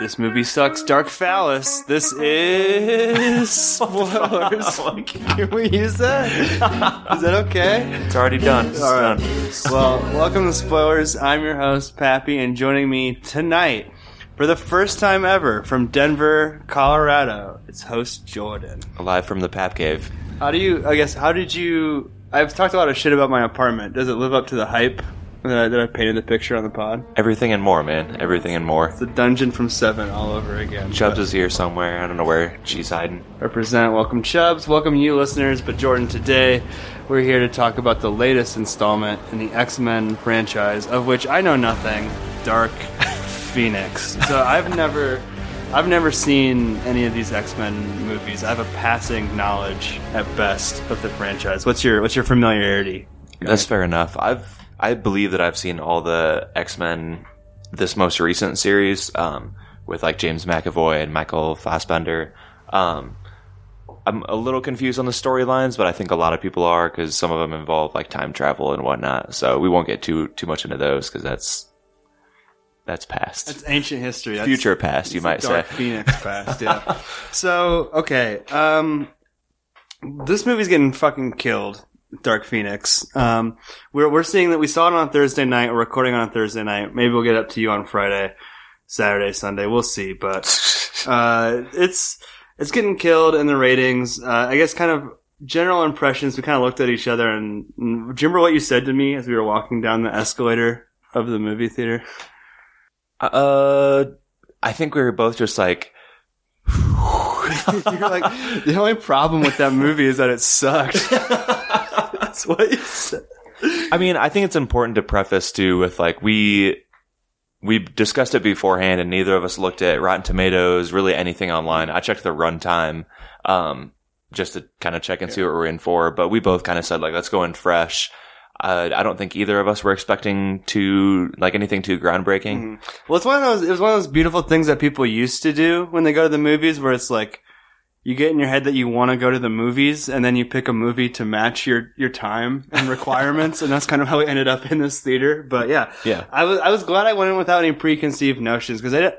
This movie sucks. Dark Phallus. This is spoilers. Can we use that? Is that okay? It's already done. It's All right. done. Well, welcome to Spoilers. I'm your host, Pappy, and joining me tonight, for the first time ever, from Denver, Colorado, it's host Jordan. Live from the Pap Cave. How do you, I guess, how did you, I've talked a lot of shit about my apartment. Does it live up to the hype that I, that I painted the picture on the pod? Everything and more, man. Everything and more. The dungeon from Seven all over again. Chubbs is here somewhere. I don't know where she's hiding. represent. Welcome, Chubbs. Welcome, you listeners. But Jordan, today we're here to talk about the latest installment in the X Men franchise, of which I know nothing. Dark Phoenix. So I've never, I've never seen any of these X Men movies. I have a passing knowledge at best of the franchise. What's your What's your familiarity? That's fair enough. I've I believe that I've seen all the X Men this most recent series um, with like James McAvoy and Michael Fassbender. Um, I'm a little confused on the storylines, but I think a lot of people are because some of them involve like time travel and whatnot. So we won't get too too much into those because that's that's past That's ancient history. That's, future past, you might say. Dark Phoenix past, yeah. so, okay, um, this movie's getting fucking killed. Dark Phoenix. Um, we're we're seeing that we saw it on Thursday night. We're recording on Thursday night. Maybe we'll get up to you on Friday, Saturday, Sunday. We'll see. But uh, it's it's getting killed in the ratings. Uh, I guess kind of general impressions. We kind of looked at each other and, and do you remember what you said to me as we were walking down the escalator of the movie theater? Uh, I think we were both just like, You're like, the only problem with that movie is that it sucked. That's what you said. I mean, I think it's important to preface too with like we we discussed it beforehand, and neither of us looked at Rotten Tomatoes, really anything online. I checked the runtime, um, just to kind of check and see what we're in for. But we both kind of said like, let's go in fresh. Uh, I don't think either of us were expecting to like anything too groundbreaking. Well, it's one of those. It was one of those beautiful things that people used to do when they go to the movies, where it's like you get in your head that you want to go to the movies, and then you pick a movie to match your your time and requirements, and that's kind of how we ended up in this theater. But yeah, Yeah. I was I was glad I went in without any preconceived notions because I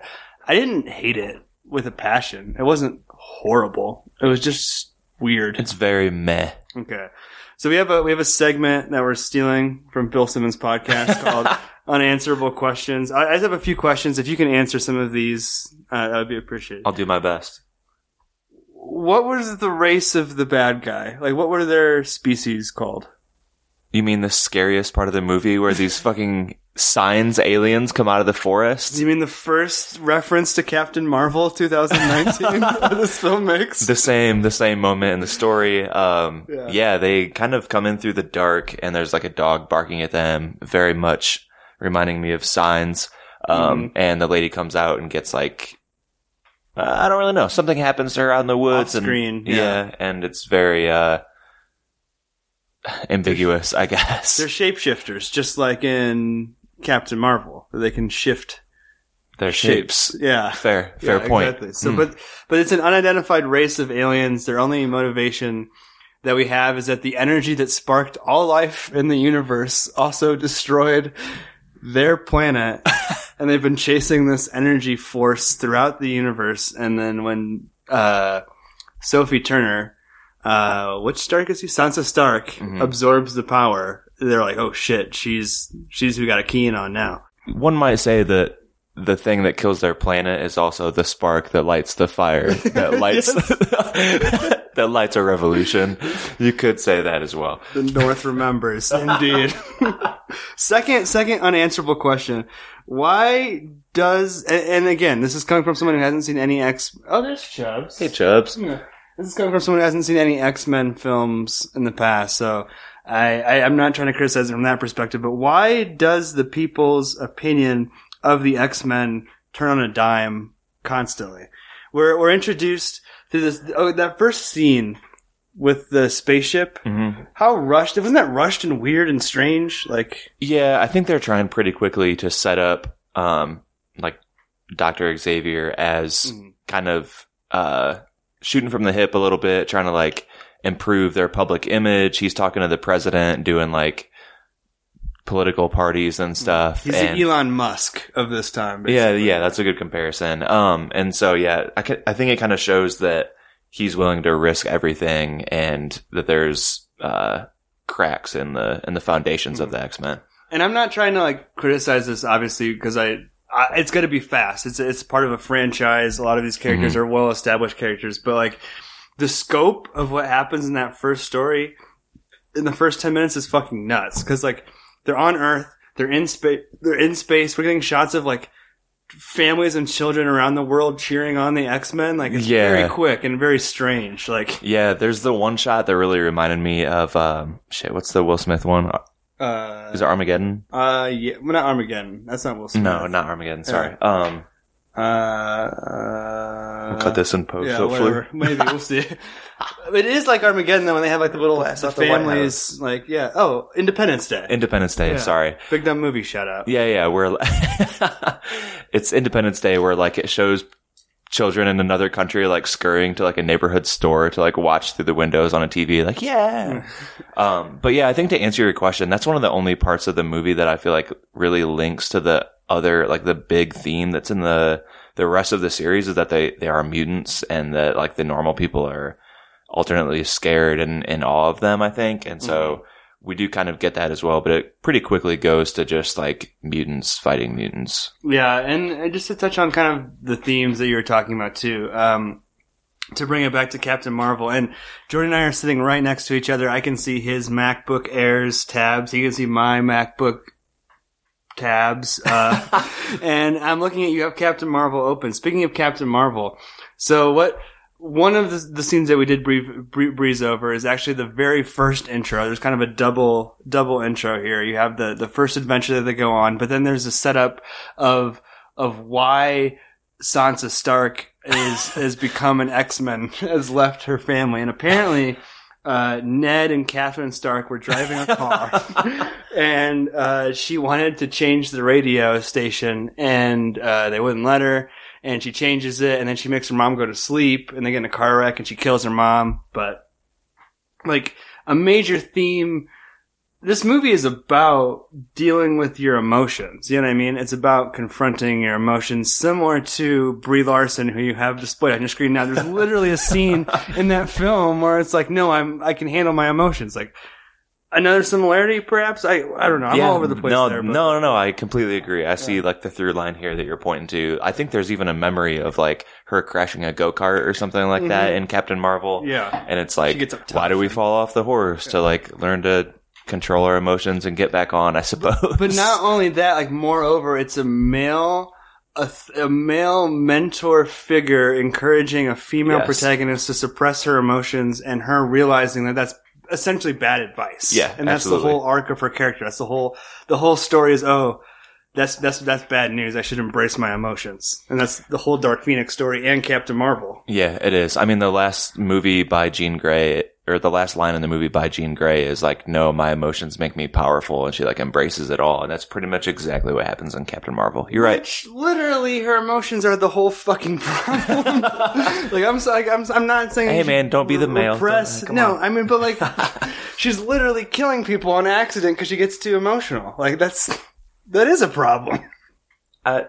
I didn't hate it with a passion. It wasn't horrible. It was just weird. It's very meh. Okay. So we have a we have a segment that we're stealing from Bill Simmons' podcast called Unanswerable Questions. I, I just have a few questions. If you can answer some of these, uh, that would be appreciated. I'll do my best. What was the race of the bad guy? Like, what were their species called? You mean the scariest part of the movie where these fucking signs aliens come out of the forest? Do you mean the first reference to Captain Marvel 2019 this film makes? the same the same moment in the story um Yeah. yeah. they kind of come in through the dark and there's like a dog barking at them very much reminding me of signs um and the lady comes out and gets like uh, i don't really know something happens to her out in the woods and Off-screen, yeah. yeah. and it's very uh ambiguous i guess They're shapeshifters, just like in Captain Marvel. They can shift their shapes Yeah. fair fair Yeah, point Exactly. So, Mm. but but it's an unidentified race of aliens. Their only motivation that we have is that the energy that sparked all life in the universe also destroyed their planet, and they've been chasing this energy force throughout the universe. And then when uh, Sophie Turner, uh, which Stark is he? Sansa Stark Mhm. absorbs the power. They're like, oh shit, she's she's who got a key in on now. one might say that the thing that kills their planet is also the spark that lights the fire that lights that lights a revolution. You could say that as well. The North remembers, indeed. second, second unanswerable question: Why does? And, and again, this is coming from someone who hasn't seen any X. Oh, there's Chubbs. Hey Chubbs. This is coming from someone who hasn't seen any X Men films in the past, so I, I I'm not trying to criticize it from that perspective. But why does the people's opinion of the X Men turn on a dime constantly? We're we're introduced to this. Oh, that first scene with the spaceship. hmm How rushed? Wasn't that rushed and weird and strange? Like, Yeah, I think they're trying pretty quickly to set up um like Dr. Xavier as Mhm. kind of uh shooting from the hip a little bit, trying to like improve their public image. He's talking to the president, doing like political parties and stuff. He's and, the Elon Musk of this time. yeah, basically. yeah, that's a good comparison. Um, and so yeah, I, ca- I think it kind of shows that he's willing to risk everything, and that there's uh, cracks in the in the foundations of the X Men. and I'm not trying to like criticize this obviously because I, I it's going to be fast. It's it's part of a franchise. A lot of these characters Mm-hmm. are well established characters, but like the scope of what happens in that first story in the first 10 minutes is fucking nuts cuz like they're on earth, they're in space, they're in space. We're getting shots of like families and children around the world cheering on the X-Men like it's Yeah. very quick and very strange like Yeah, there's the one shot that really reminded me of um, shit. What's the Will Smith one? uh Is it Armageddon? uh yeah, well, not Armageddon. That's not Will Smith. No, not Armageddon. Sorry. Um, Uh, uh, I'll cut this in post. Yeah, hopefully. whatever. Maybe we'll see. it is like Armageddon though when they have like the little Blast the out the families. Like yeah. Oh, Independence Day. Independence Day. Yeah. Sorry. Big dumb movie. Shout out. Yeah, yeah. Where it's Independence Day, where like it shows children in another country like scurrying to like a neighborhood store to like watch through the windows on a TV. Like, yeah. um, but yeah, I think to answer your question, that's one of the only parts of the movie that I feel like really links to the other like the big theme that's in the the rest of the series is that they they are mutants and that like the normal people are alternately scared and in awe of them. I think, and so we do kind of get that as well. But it pretty quickly goes to just like mutants fighting mutants. Yeah, and just to touch on kind of the themes that you were talking about too. Um, to bring it back to Captain Marvel, and Jordan and I are sitting right next to each other. I can see his MacBook Airs tabs. He can see my MacBook tabs. Uh, and I'm looking at you have Captain Marvel open. Speaking of Captain Marvel, so what? One of the, the scenes that we did brief, bree- breeze over is actually the very first intro. There's kind of a double double intro here. You have the the first adventure that they go on, but then there's a setup of of why Sansa Stark is has become an X Men, has left her family, and apparently. Uh, Ned and Catherine Stark were driving a car, and uh, she wanted to change the radio station, and uh, they wouldn't let her. And she changes it, and then she makes her mom go to sleep, and they get in a car wreck, and she kills her mom. But like a major theme, this movie is about dealing with your emotions. You know what I mean? It's about confronting your emotions, similar to Brie Larson, who you have displayed on your screen now. There's literally a scene in that film where it's like, no, I'm I can handle my emotions. Like another similarity, perhaps. I I don't know. I'm all over the place no, there. But no, no, no. I completely agree. I see like the through line here that you're pointing to. I think there's even a memory of like her crashing a go kart or something like that in Captain Marvel. Mm-hmm. Yeah. and it's like, why do we fall off the horse to like learn to control our emotions and get back on? I suppose. But not only that, like moreover, it's a male, a, th- a male mentor figure encouraging a female Yes. protagonist to suppress her emotions, and her realizing that that's essentially bad advice. Yeah, and that's absolutely. the whole arc of her character. That's the whole the whole story is oh. That's that's that's bad news. I should embrace my emotions, and that's the whole Dark Phoenix story and Captain Marvel. Yeah, it is. I mean, the last movie by Jean Grey, or the last line in the movie by Jean Grey is like, "No, my emotions make me powerful," and she like embraces it all, and that's pretty much exactly what happens in Captain Marvel. You're right. Which literally, her emotions are the whole fucking problem. like I'm, so- like, I'm, I'm not saying. Hey, man, don't be the male. Repress. No, on. I mean, but like, she's literally killing people on accident because she gets too emotional. Like that's that is a problem. Uh,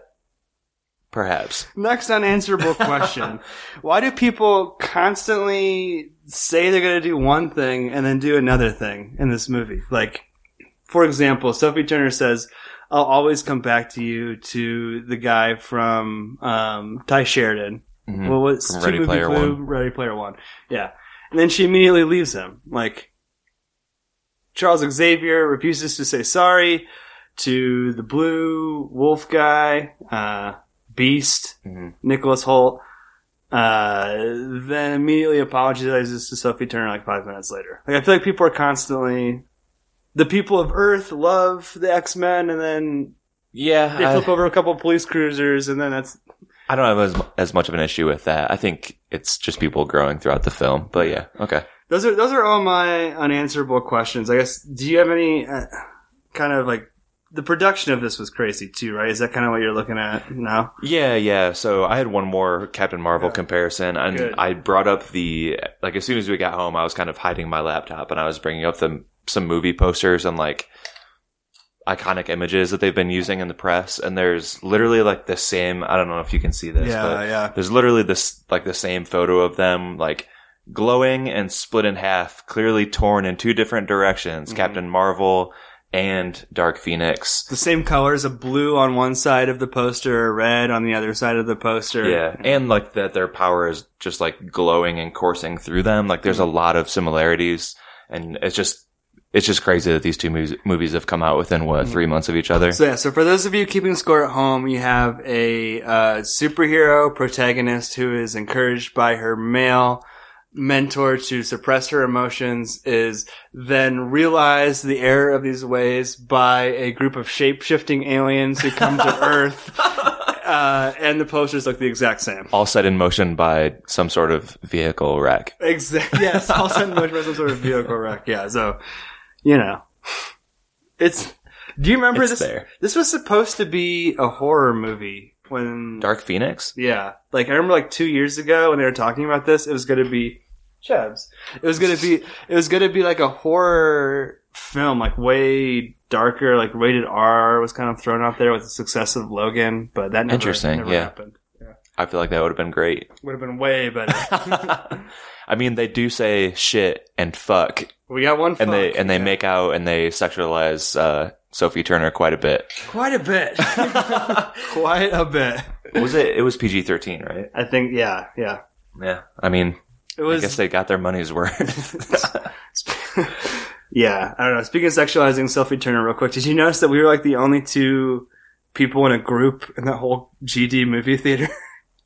perhaps. Next unanswerable question: Why do people constantly say they're going to do one thing and then do another thing in this movie? Like, for example, Sophie Turner says, "I'll always come back to you." To the guy from um, Tye Sheridan. Mhm. What was Ready Movie Player Clue, One. Ready Player One. Yeah, and then she immediately leaves him. Like Charles Xavier refuses to say sorry to the Blue Wolf guy, uh, Beast, Mhm. Nicholas Hoult. Uh, then immediately apologizes to Sophie Turner like five minutes later. Like I feel like people are constantly the people of Earth love the X Men, and then Yeah, they I, flip over a couple of police cruisers, and then that's I don't have as, as much of an issue with that. I think it's just people growing throughout the film. But yeah, okay. Those are those are all my unanswerable questions. I guess. Do you have any uh, kind of like the production of this was crazy too, right? Is that kind of what you're looking at now? Yeah, yeah. So I had one more Captain Marvel Yeah. comparison, and Good. I brought up the like as soon as we got home, I was kind of hiding my laptop, and I was bringing up the some movie posters, and like iconic images that they've been using in the press, and there's literally like the same. I don't know if you can see this, Yeah, but yeah. there's literally this like the same photo of them like glowing and split in half, clearly torn in two different directions. Mm-hmm. Captain Marvel and Dark Phoenix. The same colors of blue on one side of the poster, red on the other side of the poster. Yeah, and like that their power is just like glowing and coursing through them. Like there's a lot of similarities, and it's just it's just crazy that these two movies, movies have come out within what three months of each other. So yeah, so for those of you keeping score at home, you have a uh, superhero protagonist who is encouraged by her male mentor to suppress her emotions, is then realize the error of these ways by a group of shape-shifting aliens who come to Earth. Uh, and the posters look the exact same. All set in motion by some sort of vehicle wreck. Exactly. Yes, all set in motion by some sort of vehicle wreck. Yeah. So, you know, it's. Do you remember It's this? there. This was supposed to be a horror movie when. Dark Phoenix. Yeah, like I remember, like two years ago when they were talking about this, it was going to be Chebs. It was going to be. It was going to be like a horror film, like way darker, like rated R was kind of thrown out there with the success of Logan, but that never, happened. Interesting, never yeah. happened. Yeah, I feel like that would have been great. would have been way better. I mean, they do say shit and fuck, we got one, and they and they yeah. make out and they sexualize uh, Sophie Turner quite a bit. Quite a bit. Quite a bit. was it? It was PG thirteen, right? I think, yeah, yeah. Yeah. I mean, It was. I guess they got their money's worth. yeah, I don't know. Speaking of sexualizing Sophie Turner real quick, did you notice that we were like the only two people in a group in that whole GD movie theater?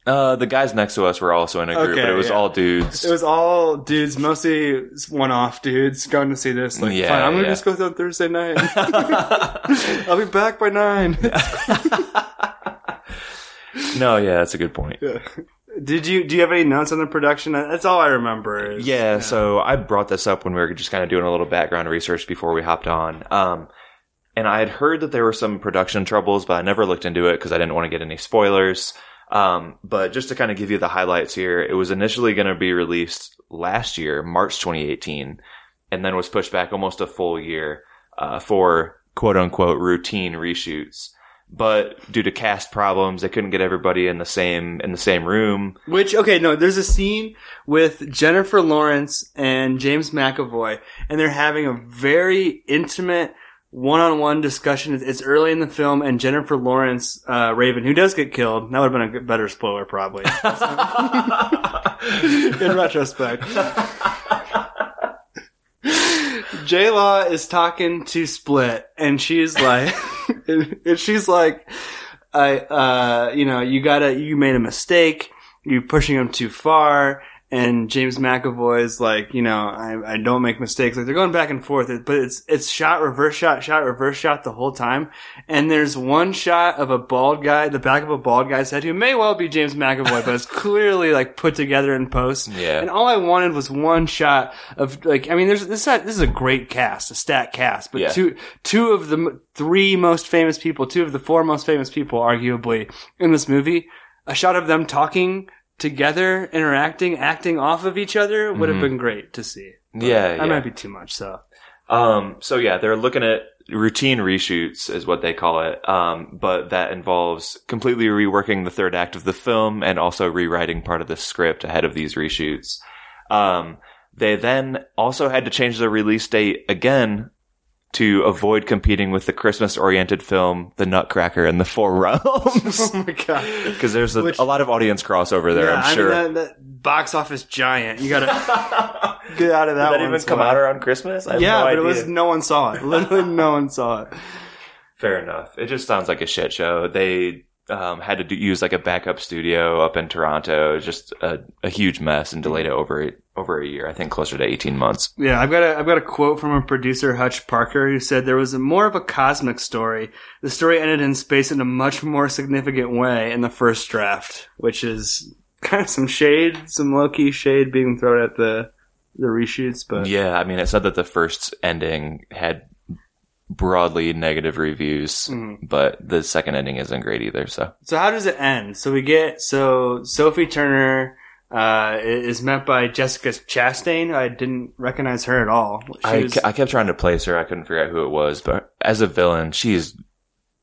uh, the guys next to us were also in a group, Okay, but it was yeah. all dudes. It was all dudes, mostly one-off dudes going to see this. Like, Yeah, fine, I'm gonna yeah. just go on Thursday night. I'll be back by nine. no, yeah, that's a good point. Did you? Do you have any notes on the production? That's all I remember. Is, Yeah, so I brought this up when we were just kind of doing a little background research before we hopped on. Um, and I had heard that there were some production troubles, but I never looked into it because I didn't want to get any spoilers. Um, but just to kind of give you the highlights here, it was initially going to be released last year, March 2018, and then was pushed back almost a full year uh, for quote unquote routine reshoots. But due to cast problems, they couldn't get everybody in the same in the same room. Which okay, no, there's a scene with Jennifer Lawrence and James McAvoy, and they're having a very intimate one-on-one discussion. It's- It's early in the film, and Jennifer Lawrence, uh, Raven, who does get killed, that would have been a better spoiler probably. in retrospect. J Law is talking to Split, and she's like, and she's like, I, uh, you know, you gotta, you made a mistake. You're pushing him too far. And James McAvoy is like, you know, I, I don't make mistakes. Like they're going back and forth, but it's, it's shot, reverse shot, shot, reverse shot the whole time. And there's one shot of a bald guy, the back of a bald guy's head who may well be James McAvoy, but it's clearly like put together in post. Yeah. And all I wanted was one shot of like, I mean, there's this, this is a great cast, a stat cast, but Yeah. two, two of the three most famous people, two of the four most famous people, arguably in this movie, a shot of them talking together, interacting, acting off of each other would have been great to see. But Mm-hmm. Yeah, that yeah. might be too much. So Um, so yeah, they're looking at routine reshoots is what they call it. Um, but that involves completely reworking the third act of the film and also rewriting part of the script ahead of these reshoots. Um, they then also had to change the release date again to avoid competing with the Christmas oriented film The Nutcracker and the Four Realms. oh my god. Because there's a, Which- a lot of audience crossover there, Yeah, I'm I sure. mean, that, that box office giant. You gotta get out of that. Did that even come out around Christmas? I have Yeah, no but it was no one saw it. Literally, no one saw it. Fair enough. It just sounds like a shit show. They um, had to do, use like a backup studio up in Toronto. Just a, a huge mess and delayed it over over a year. I think closer to eighteen months. Yeah, I've got a I've got a quote from a producer Hutch Parker who said there was a more of a cosmic story. The story ended in space in a much more significant way in the first draft, which is kind of some shade, some low key shade being thrown at the the reshoots. But Yeah, I mean, it said that the first ending had broadly negative reviews, Mhm. but the second ending isn't great either. So so how does it end? So we get so Sophie Turner uh, is met by Jessica Chastain. I didn't recognize her at all. I, was- I kept trying to place her. I couldn't figure out who it was, but as a villain, she's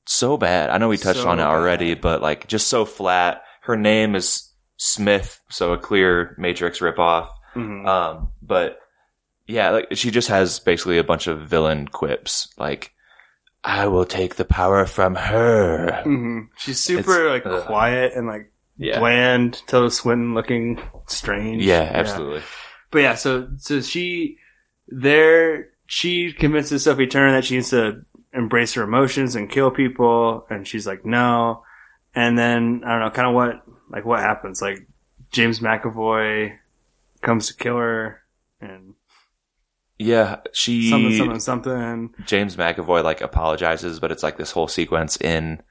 so bad. I know we touched So on it bad. already, but like just so flat. Her name is Smith, so a clear Matrix ripoff. Mhm. Um, but yeah, like she just has basically a bunch of villain quips, like "I will take the power from her." Mhm. She's super like ugh. quiet and like Yeah, bland, Tilda Swinton looking strange. yeah, absolutely. But yeah, so so she there she convinces Sophie Turner that she needs to embrace her emotions and kill people, and she's like no. And then I don't know, kind of what like what happens? Like James McAvoy comes to kill her, and Yeah, she something, something, something. James McAvoy like apologizes, but it's like this whole sequence in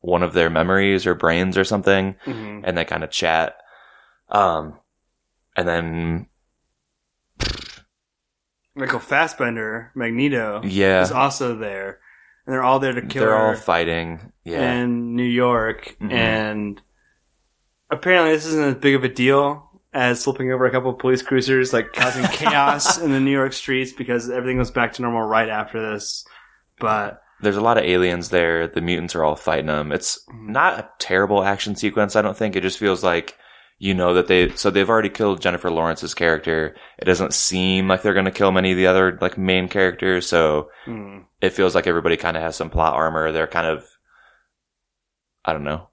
one of their memories or brains or something, Mhm. and they kind of chat. Um, and then Michael Fassbender, Magneto, yeah, is also there, and they're all there to kill they're all fighting. Yeah, in New York, Mhm. and apparently this isn't as big of a deal as flipping over a couple of police cruisers, like causing chaos in the New York streets because everything goes back to normal right after this. But there's a lot of aliens there. The mutants are all fighting them. It's Mhm. not a terrible action sequence. I don't think it just feels like you know that they so they've already killed Jennifer Lawrence's character. It doesn't seem like they're going to kill many of the other like main characters. So mm, it feels like everybody kind of has some plot armor. They're kind of, I don't know,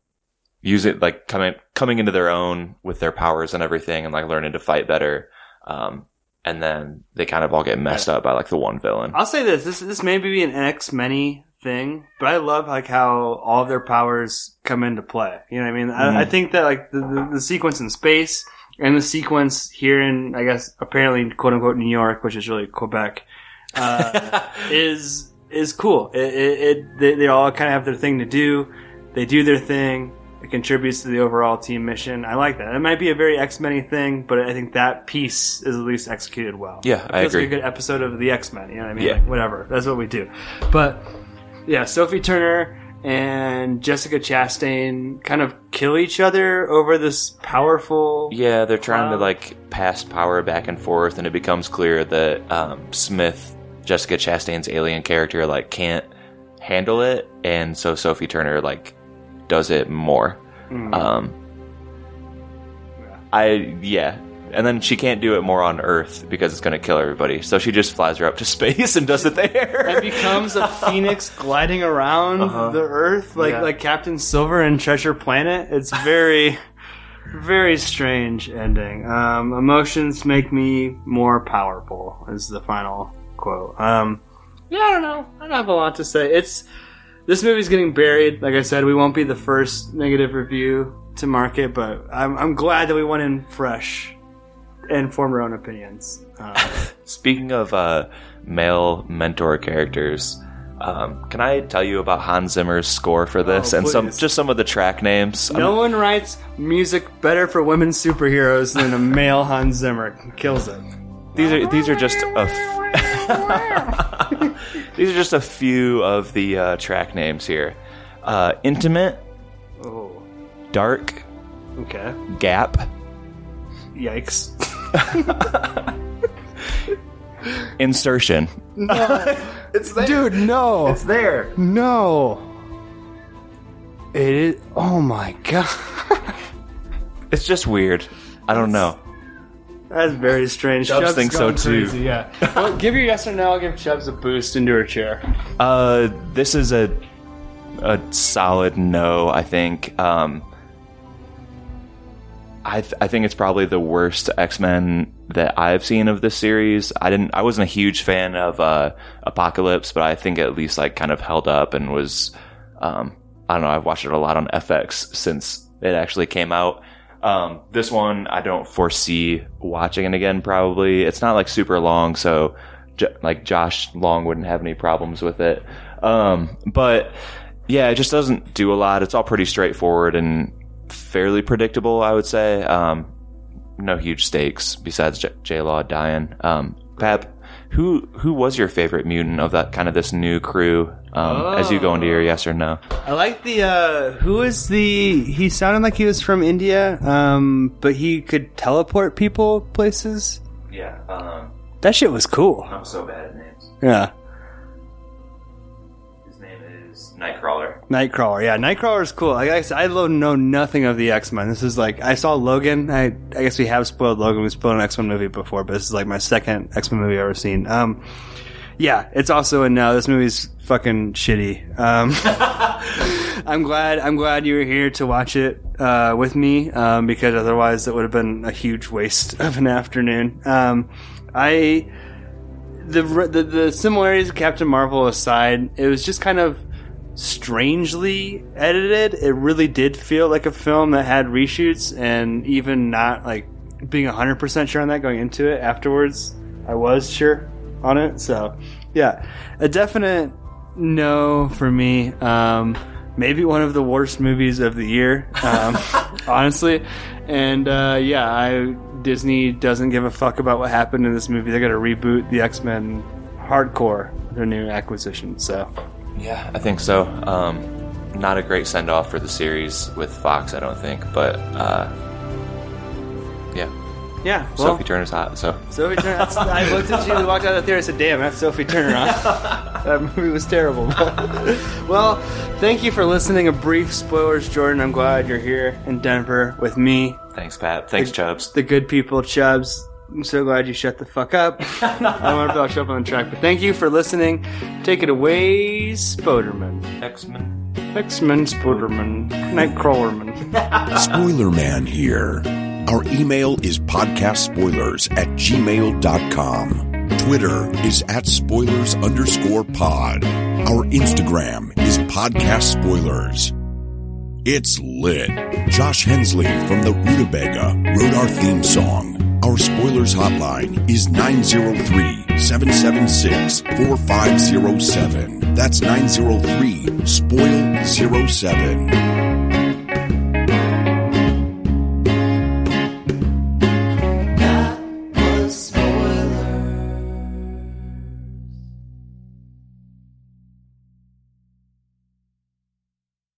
use it like coming coming into their own with their powers and everything, and like learning to fight better. Um, and then they kind of all get messed up by like the one villain. I'll say this: this this may be an X many thing, but I love like how all of their powers come into play. You know what I mean? I, I Mhm. think that like the, the, the sequence in space and the sequence here in, I guess, apparently quote unquote New York, which is really Quebec, uh, is is cool. It, it, it they, they all kind of have their thing to do. They do their thing. It contributes to the overall team mission. I like that. It might be a very X Men thing, but I think that piece is at least executed well. Yeah, it I agree. Like a good episode of the X Men. You know what I mean? Yeah. Like, whatever. That's what we do. But yeah, Sophie Turner and Jessica Chastain kind of kill each other over this powerful. Yeah, they're trying to like pass power back and forth, and it becomes clear that um, Smith, Jessica Chastain's alien character, like can't handle it, and so Sophie Turner like does it more. Mm. Um, I yeah, and then she can't do it more on Earth because it's going to kill everybody. So she just flies her up to space and does it there. and becomes a phoenix gliding around Uh-huh. the Earth like Yeah. like Captain Silver in Treasure Planet. It's very. Very strange ending. Um, emotions make me more powerful. Is the final quote. Um, yeah, I don't know. I don't have a lot to say. It's this movie's getting buried. Like I said, we won't be the first negative review to market, but I'm, I'm glad that we went in fresh and formed our own opinions. Um, Speaking of uh, male mentor characters, um, can I tell you about Hans Zimmer's score for this Oh, and some just some of the track names? I'm- no one writes music better for women superheroes than a male Hans Zimmer. Kills it. These are these are just a f- these are just a few of the uh, track names here. Uh, Intimate, Oh, Dark, okay. Gap, Yikes. Insertion. No. it's there. Dude, no. It's there. No. It is. Oh my god. It's just weird. I don't know. That's very strange. Chubbs Chubbs thinks so, gone too. crazy, Yeah. well, give your yes or no. I'll give Chubbs a boost into her chair. Uh, this is a a solid no. I think. Um, I th- I think it's probably the worst X Men that I've seen of this series. I didn't. I wasn't a huge fan of uh, Apocalypse, but I think it at least like kind of held up and was. Um, I don't know. I've watched it a lot on FX since it actually came out. Um, this one I don't foresee watching it again. Probably it's not like super long, so J- like Josh Long wouldn't have any problems with it. Um, but yeah, it just doesn't do a lot. It's all pretty straightforward and fairly predictable, I would say. Um, no huge stakes besides J- J Law dying. Um, Pap, who who was your favorite mutant of that kind of this new crew? Um, As you go into your yes or no. I like the uh who is the he sounded like he was from India, um, but he could teleport people places. Yeah, um, That shit was cool. I'm so bad at names. Yeah. His name is Nightcrawler. Nightcrawler, yeah, Nightcrawler is cool. I I know nothing of the X Men. This is like I saw Logan. I I guess we have spoiled Logan. We spoiled an X Men movie before, but this is like my second X Men movie I've ever seen. Um, yeah, it's also a no. This movie's fucking shitty. Um, I'm glad I'm glad you were here to watch it uh, with me um, because otherwise it would have been a huge waste of an afternoon. Um, I the, the the similarities of Captain Marvel aside, it was just kind of strangely edited. It really did feel like a film that had reshoots, and even not like being hundred percent sure on that going into it afterwards, I was sure on it. So, yeah, a definite no for me. Um, maybe one of the worst movies of the year, um, honestly. And uh, yeah, I Disney doesn't give a fuck about what happened in this movie. They're gonna reboot the X Men hardcore, their new acquisition. So Yeah, I think so. Um, not a great send off for the series with Fox, I don't think, but uh, yeah, yeah, well, Sophie Turner's hot. So Sophie Turner. I looked at you, we walked out of the theater, I said, "Damn, that's Sophie Turner." Huh? that movie was terrible. well, thank you for listening. A brief spoilers, Jordan. I'm glad you're here in Denver with me, thanks, Pat. Thanks, Chubbs. the good people, Chubbs. I'm so glad you shut the fuck up. I don't want to I'll show up on the track, but thank you for listening. Take it away, Spoderman. X Men. X-Men Spoderman. Nightcrawlerman. Spoiler Man here. Our email is podcastspoilers at gmail.com. Twitter is at spoilers underscore pod. Our Instagram is podcast spoilers. It's lit. Josh Hensley from the Rutabaga wrote our theme song. Our spoilers hotline is 903 776 4507. That's 903 Spoil 07.